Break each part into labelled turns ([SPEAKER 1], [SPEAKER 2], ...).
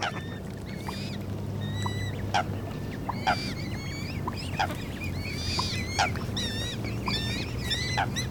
[SPEAKER 1] Thank
[SPEAKER 2] you.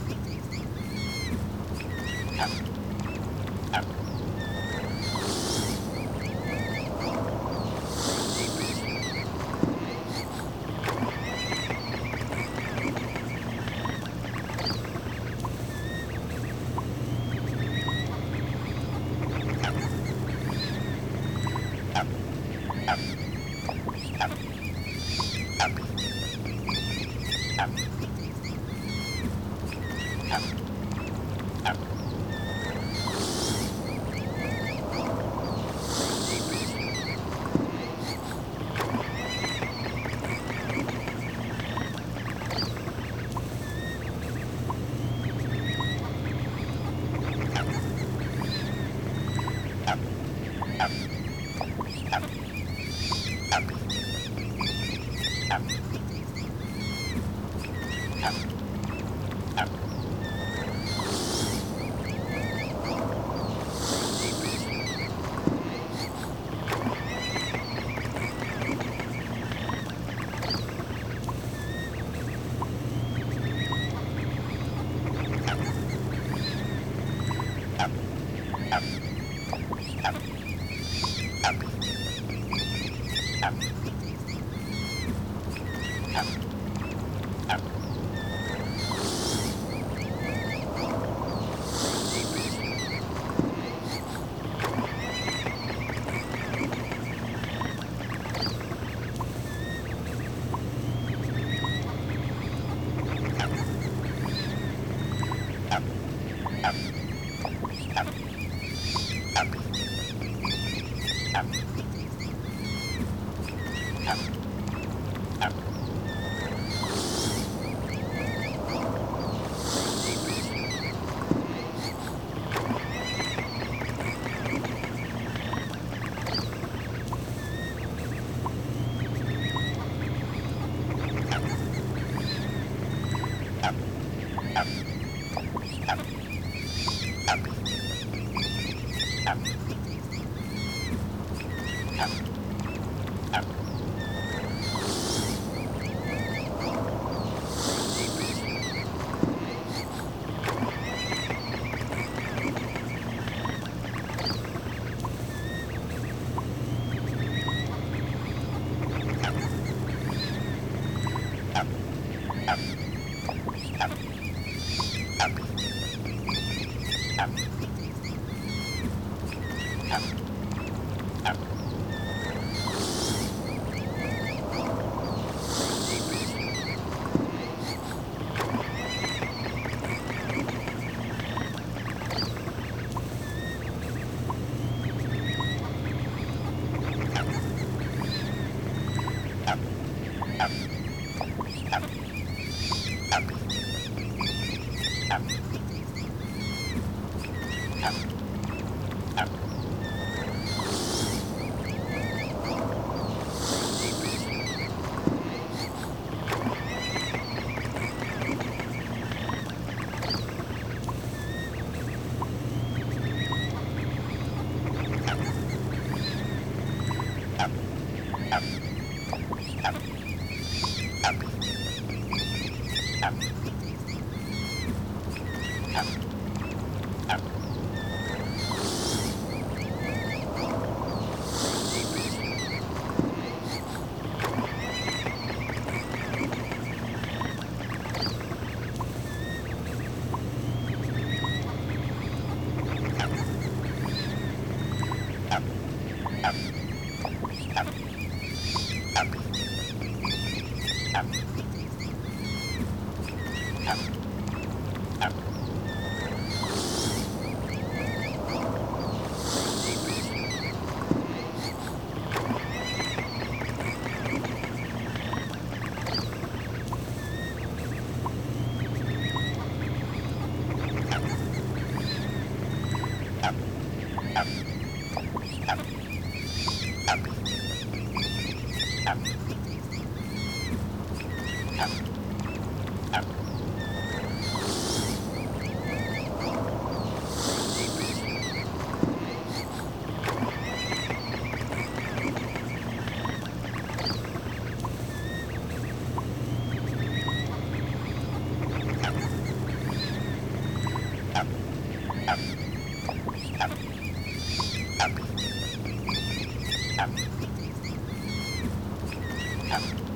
[SPEAKER 2] Yep.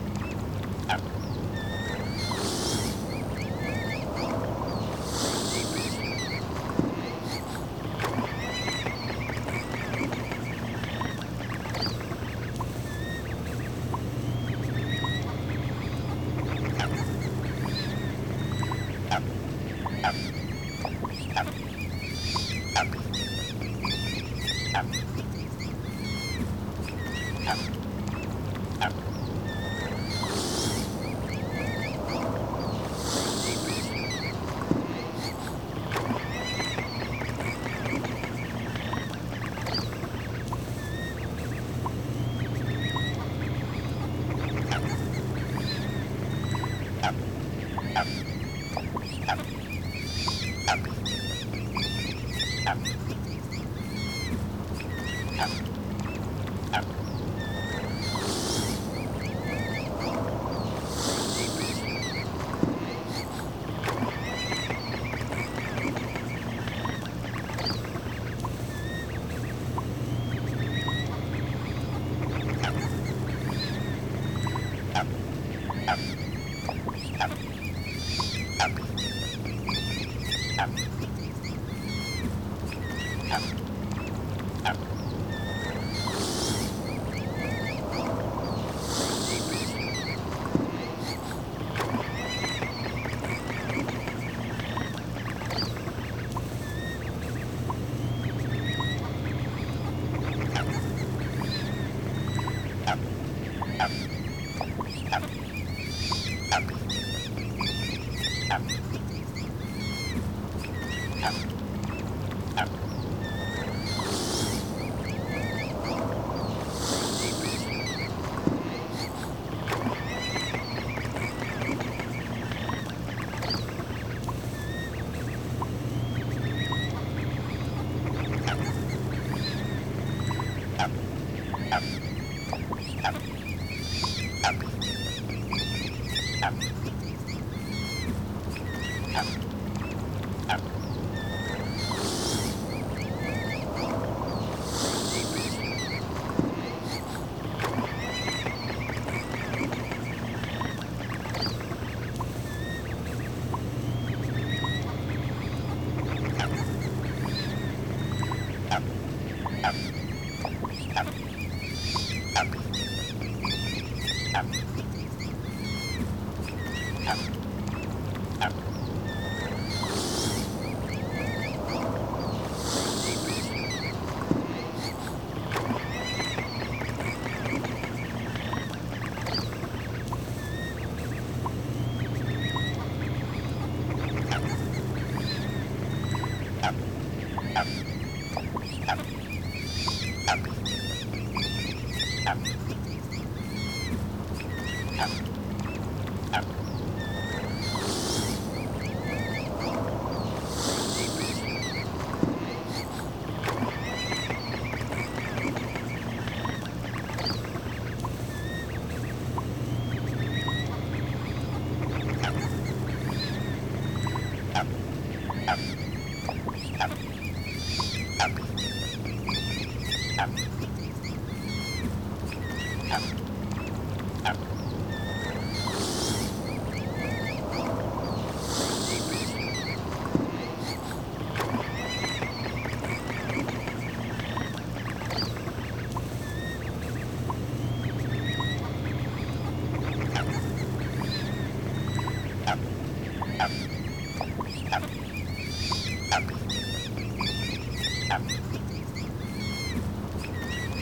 [SPEAKER 2] ครับ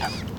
[SPEAKER 2] ครับ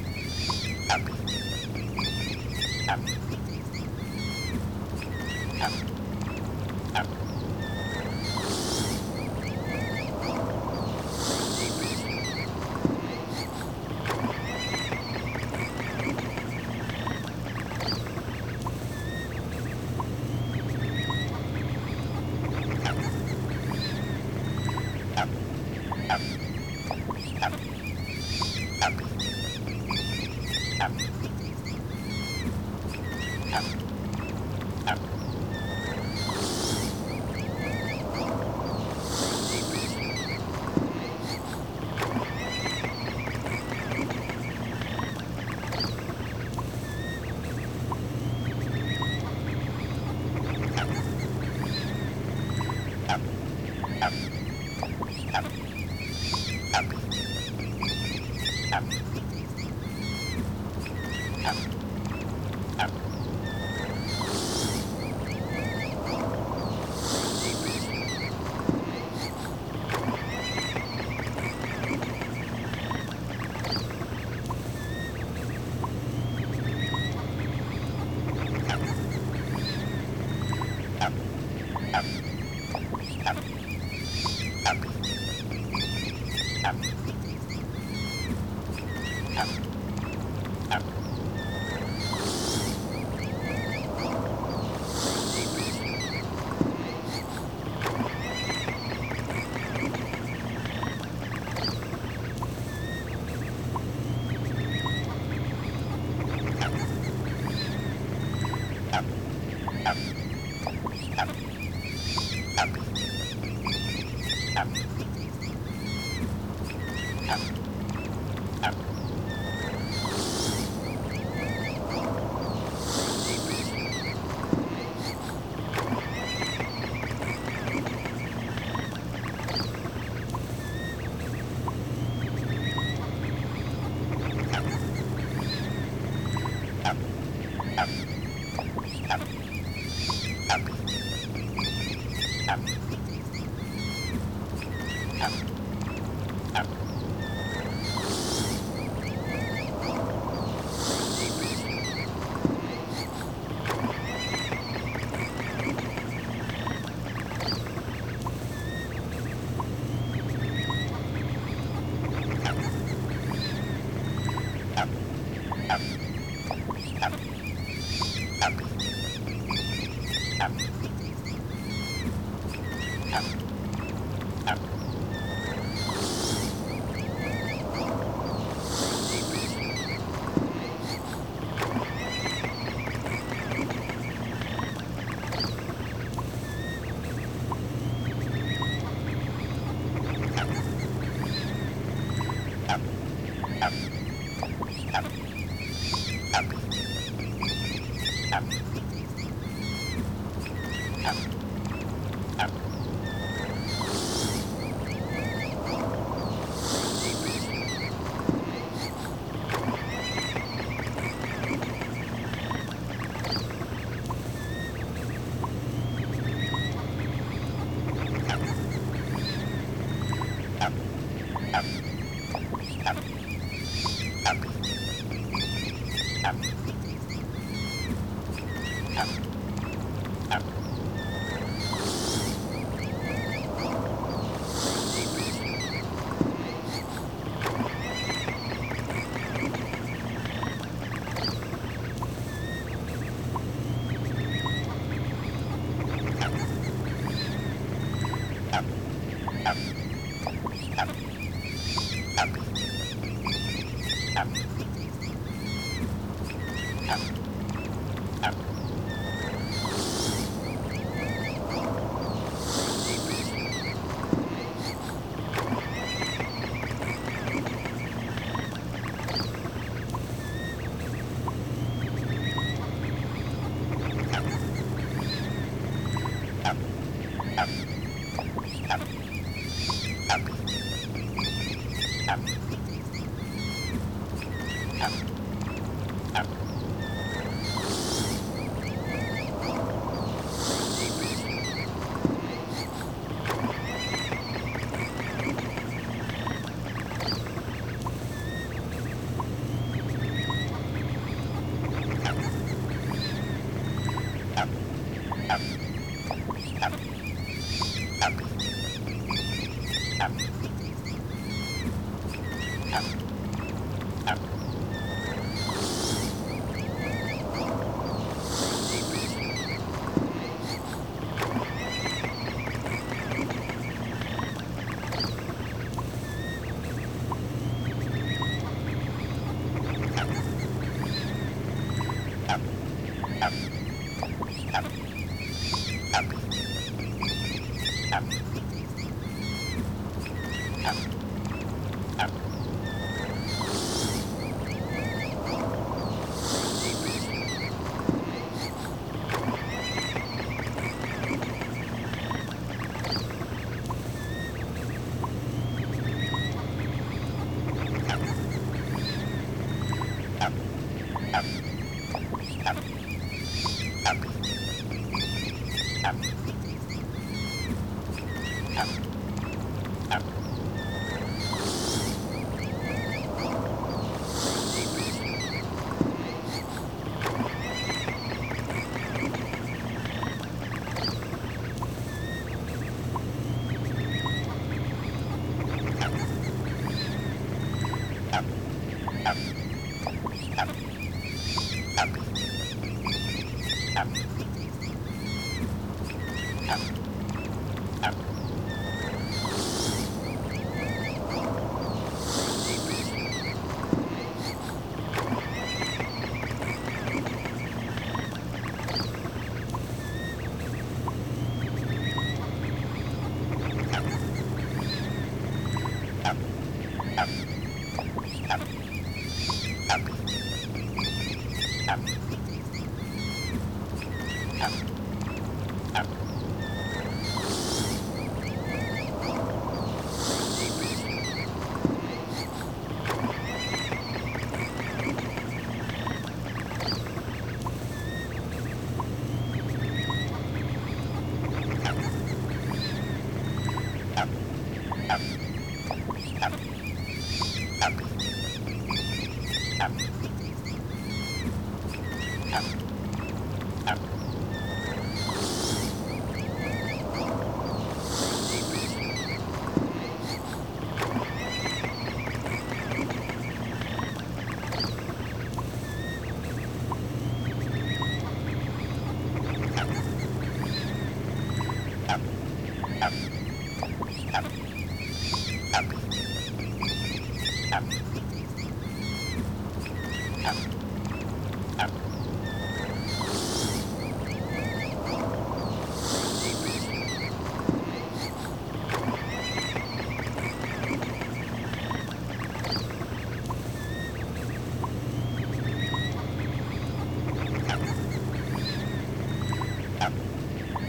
[SPEAKER 2] あっ。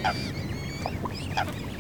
[SPEAKER 2] かわいい。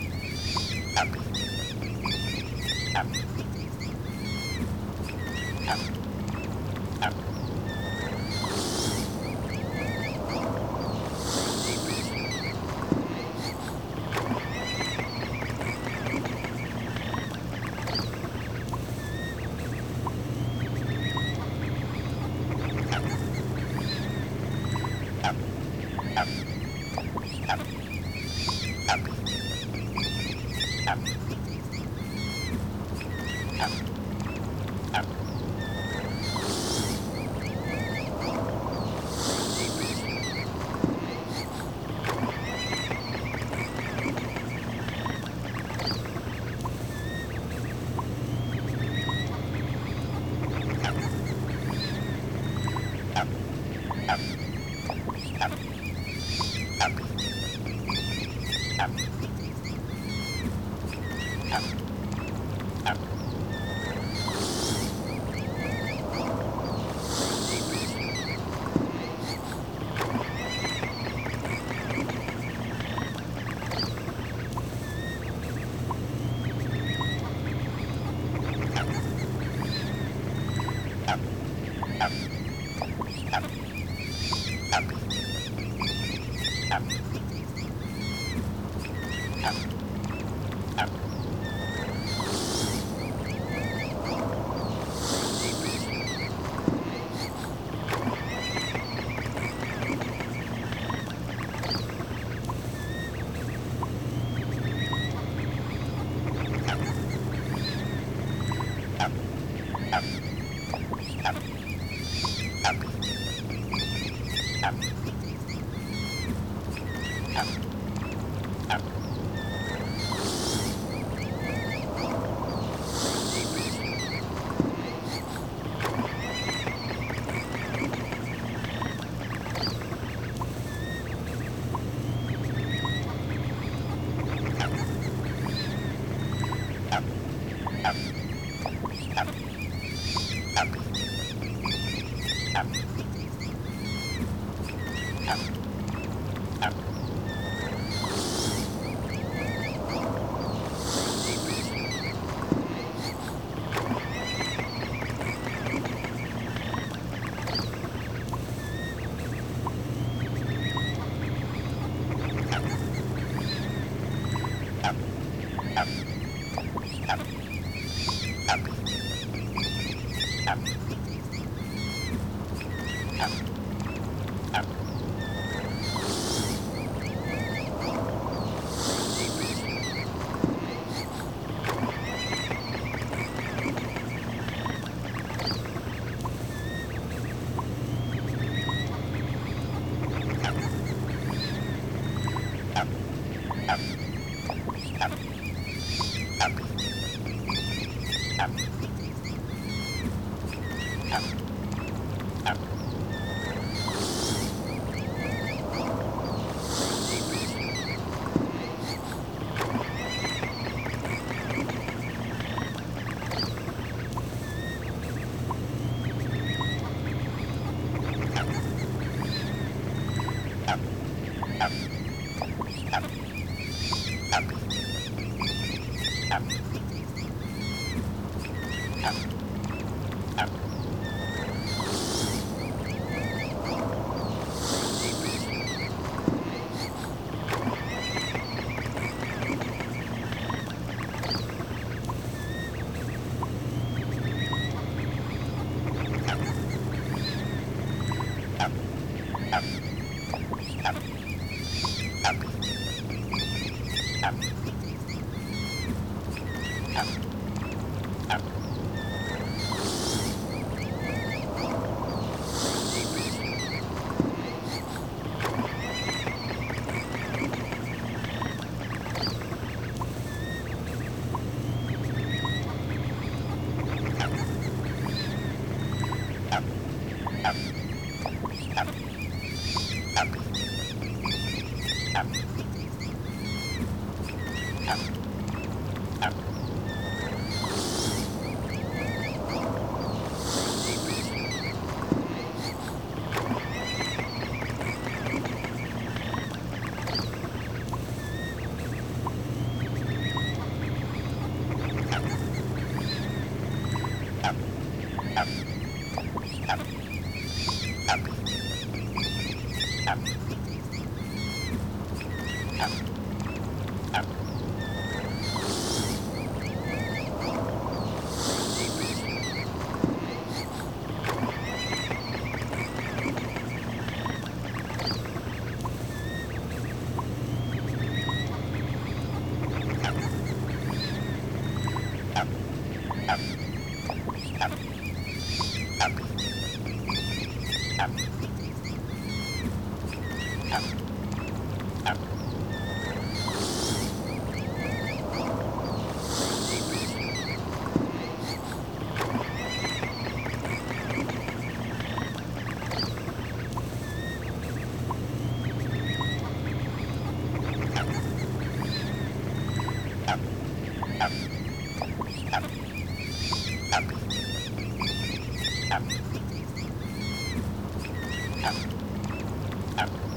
[SPEAKER 2] Out.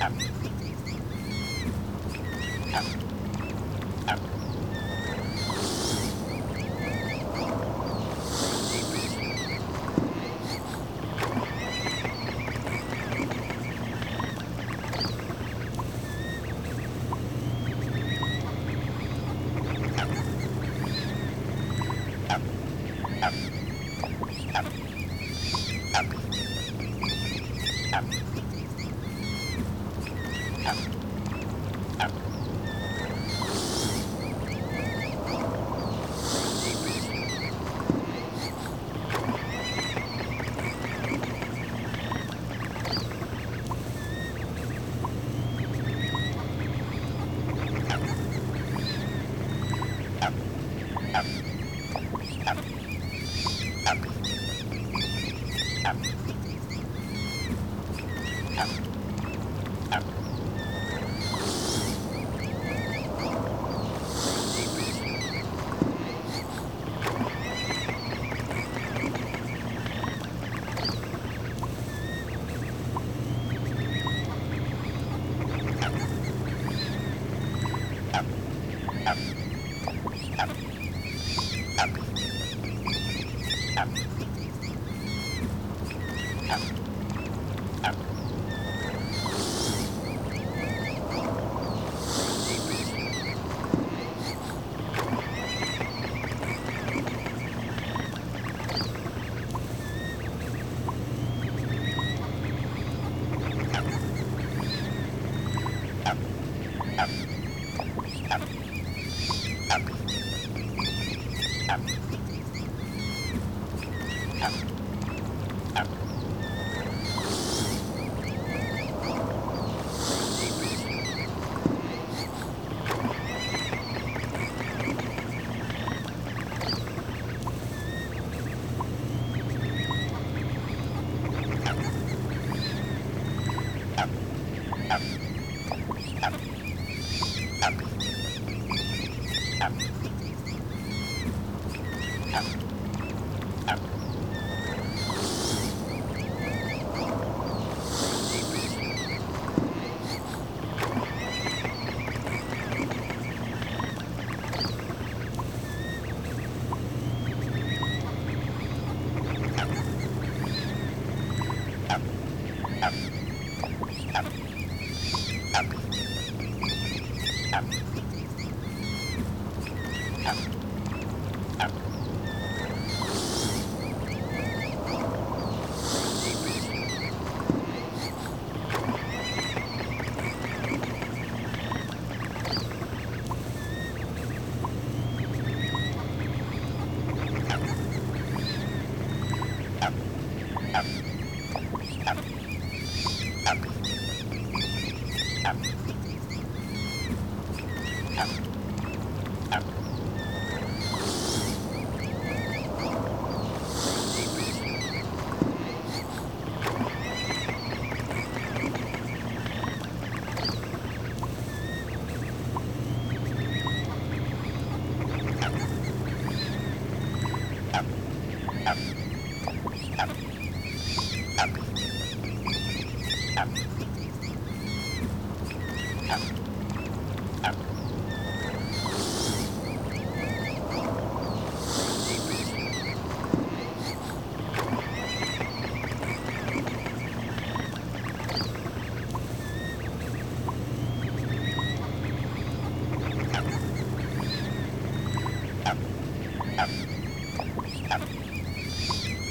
[SPEAKER 1] Up.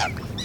[SPEAKER 1] Stop.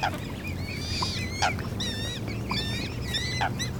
[SPEAKER 1] Thank you.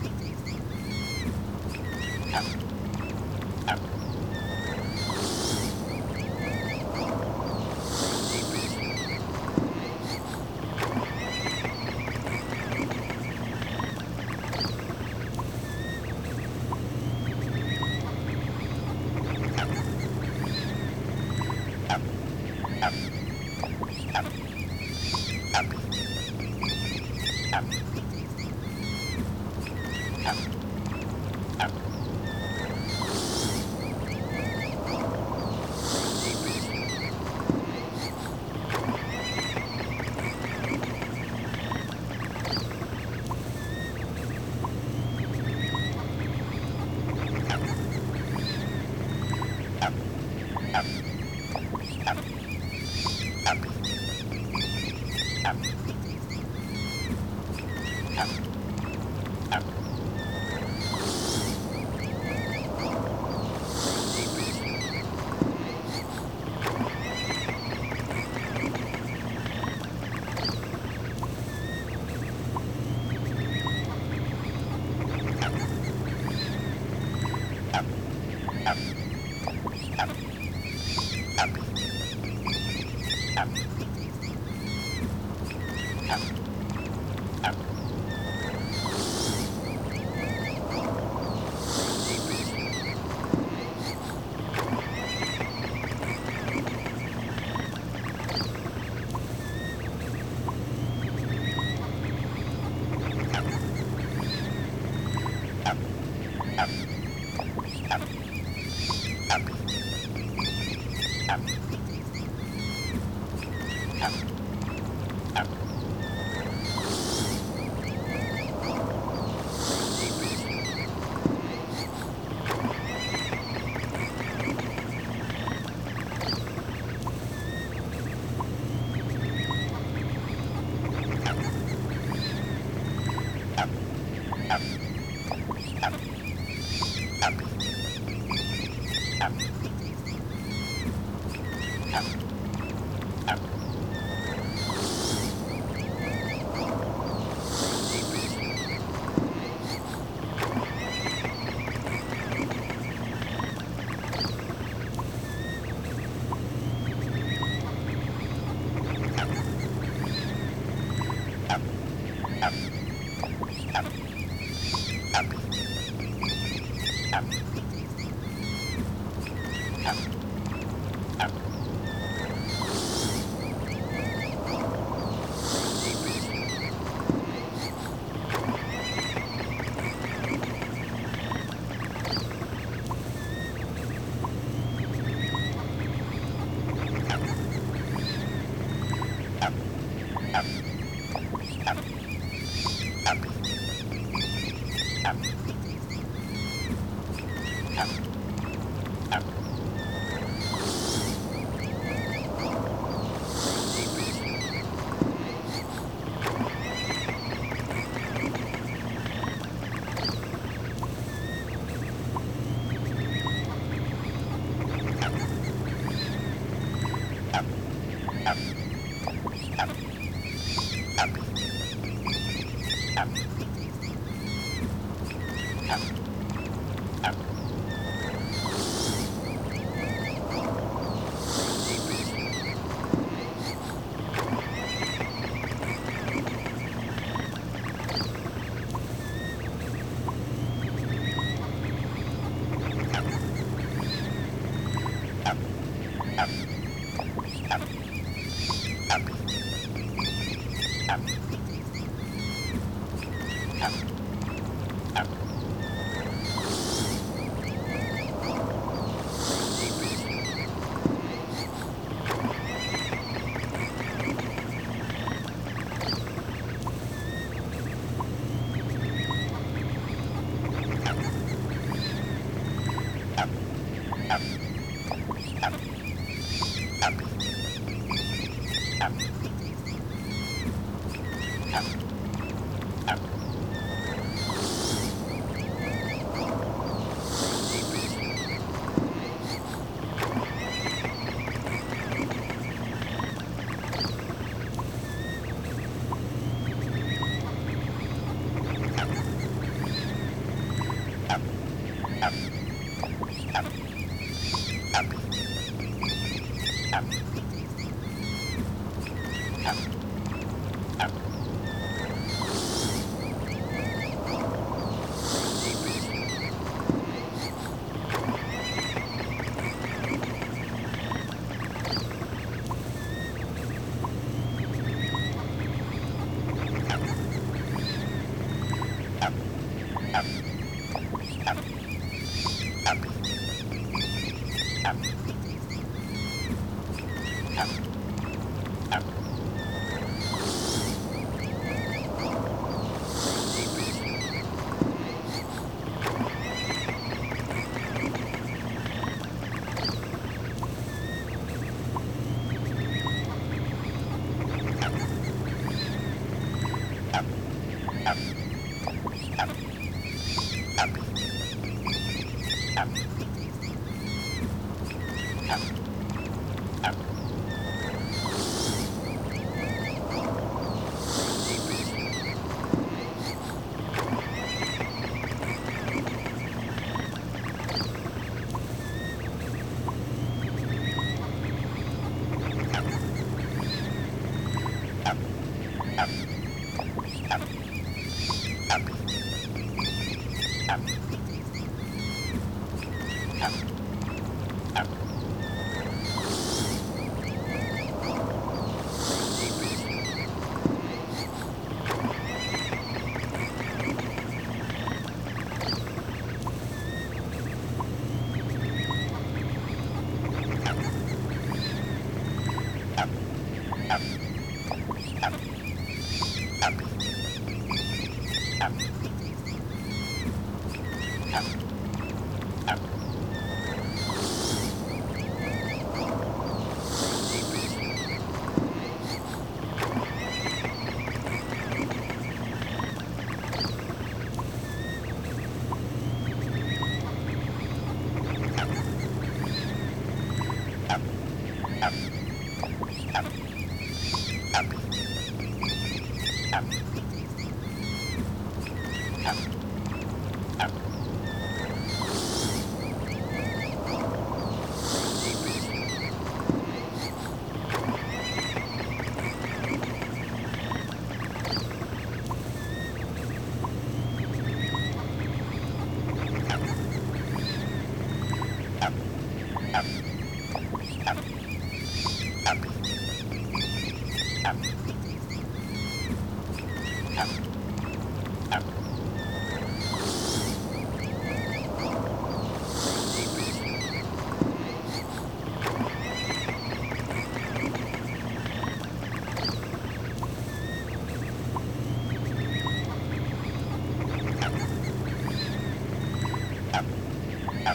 [SPEAKER 1] Yeah.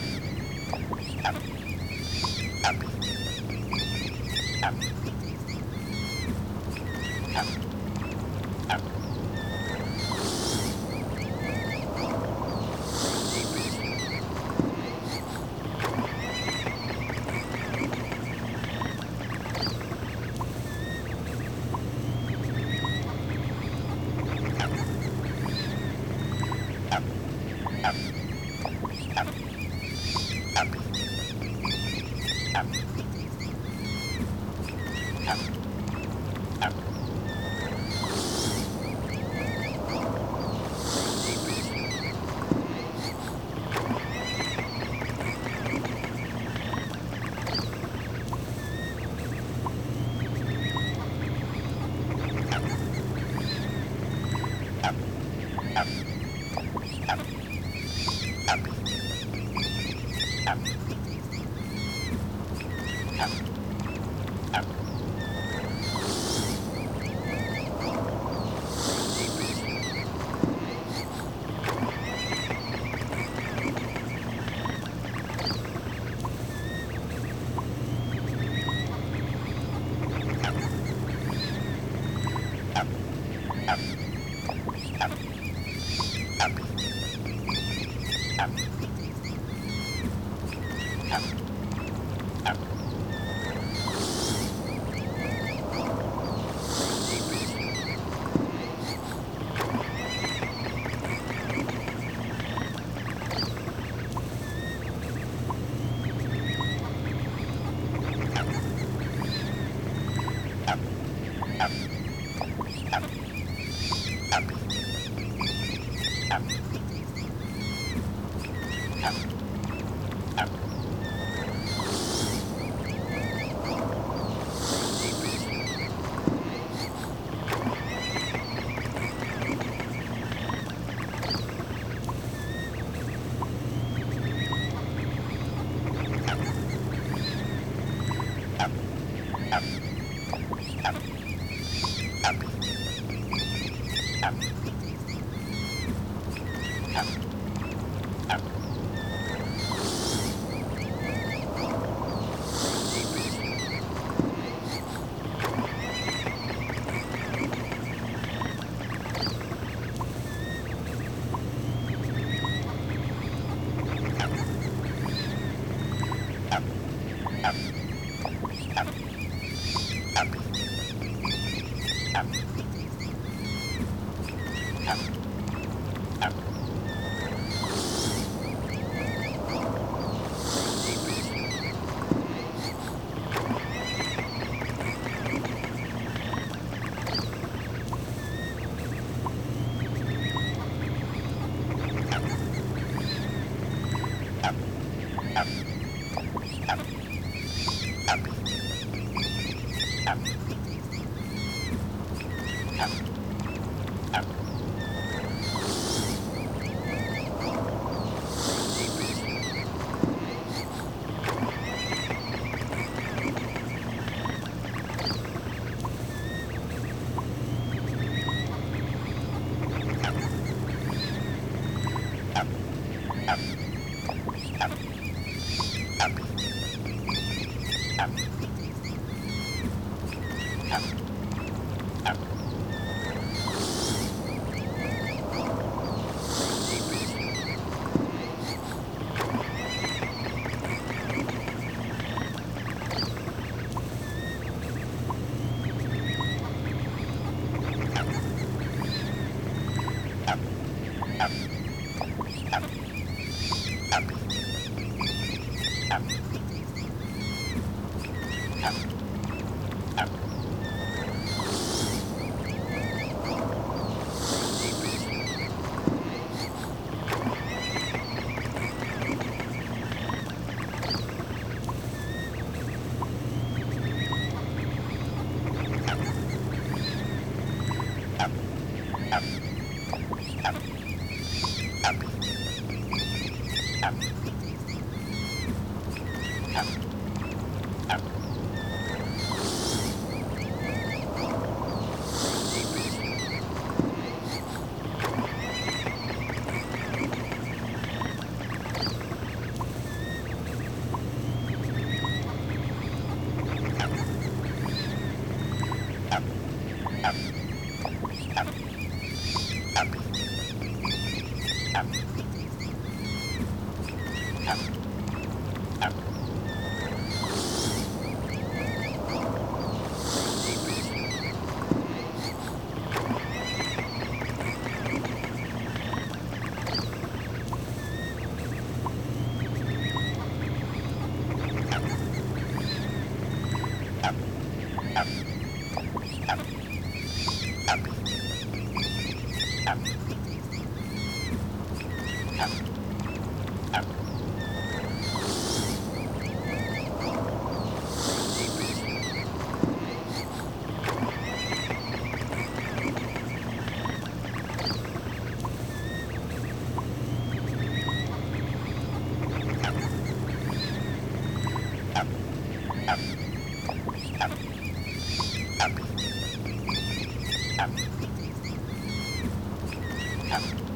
[SPEAKER 1] сейчас.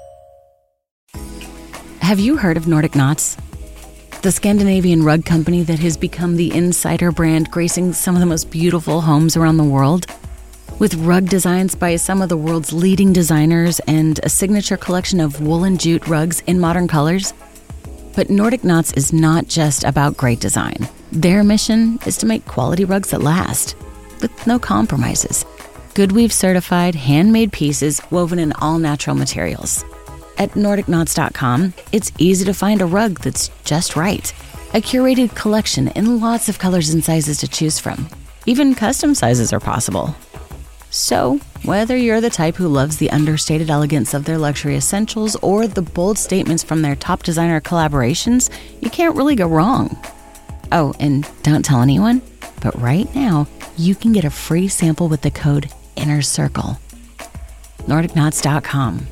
[SPEAKER 3] Have you heard of Nordic Knots? The Scandinavian rug company that has become the insider brand gracing some of the most beautiful homes around the world? With rug designs by some of the world's leading designers and a signature collection of woolen jute rugs in modern colors? But Nordic Knots is not just about great design. Their mission is to make quality rugs that last, with no compromises. Good Weave certified, handmade pieces woven in all natural materials. At NordicKnots.com, it's easy to find a rug that's just right. A curated collection in lots of colors and sizes to choose from. Even custom sizes are possible. So, whether you're the type who loves the understated elegance of their luxury essentials or the bold statements from their top designer collaborations, you can't really go wrong. Oh, and don't tell anyone, but right now, you can get a free sample with the code INNER CIRCLE. NordicKnots.com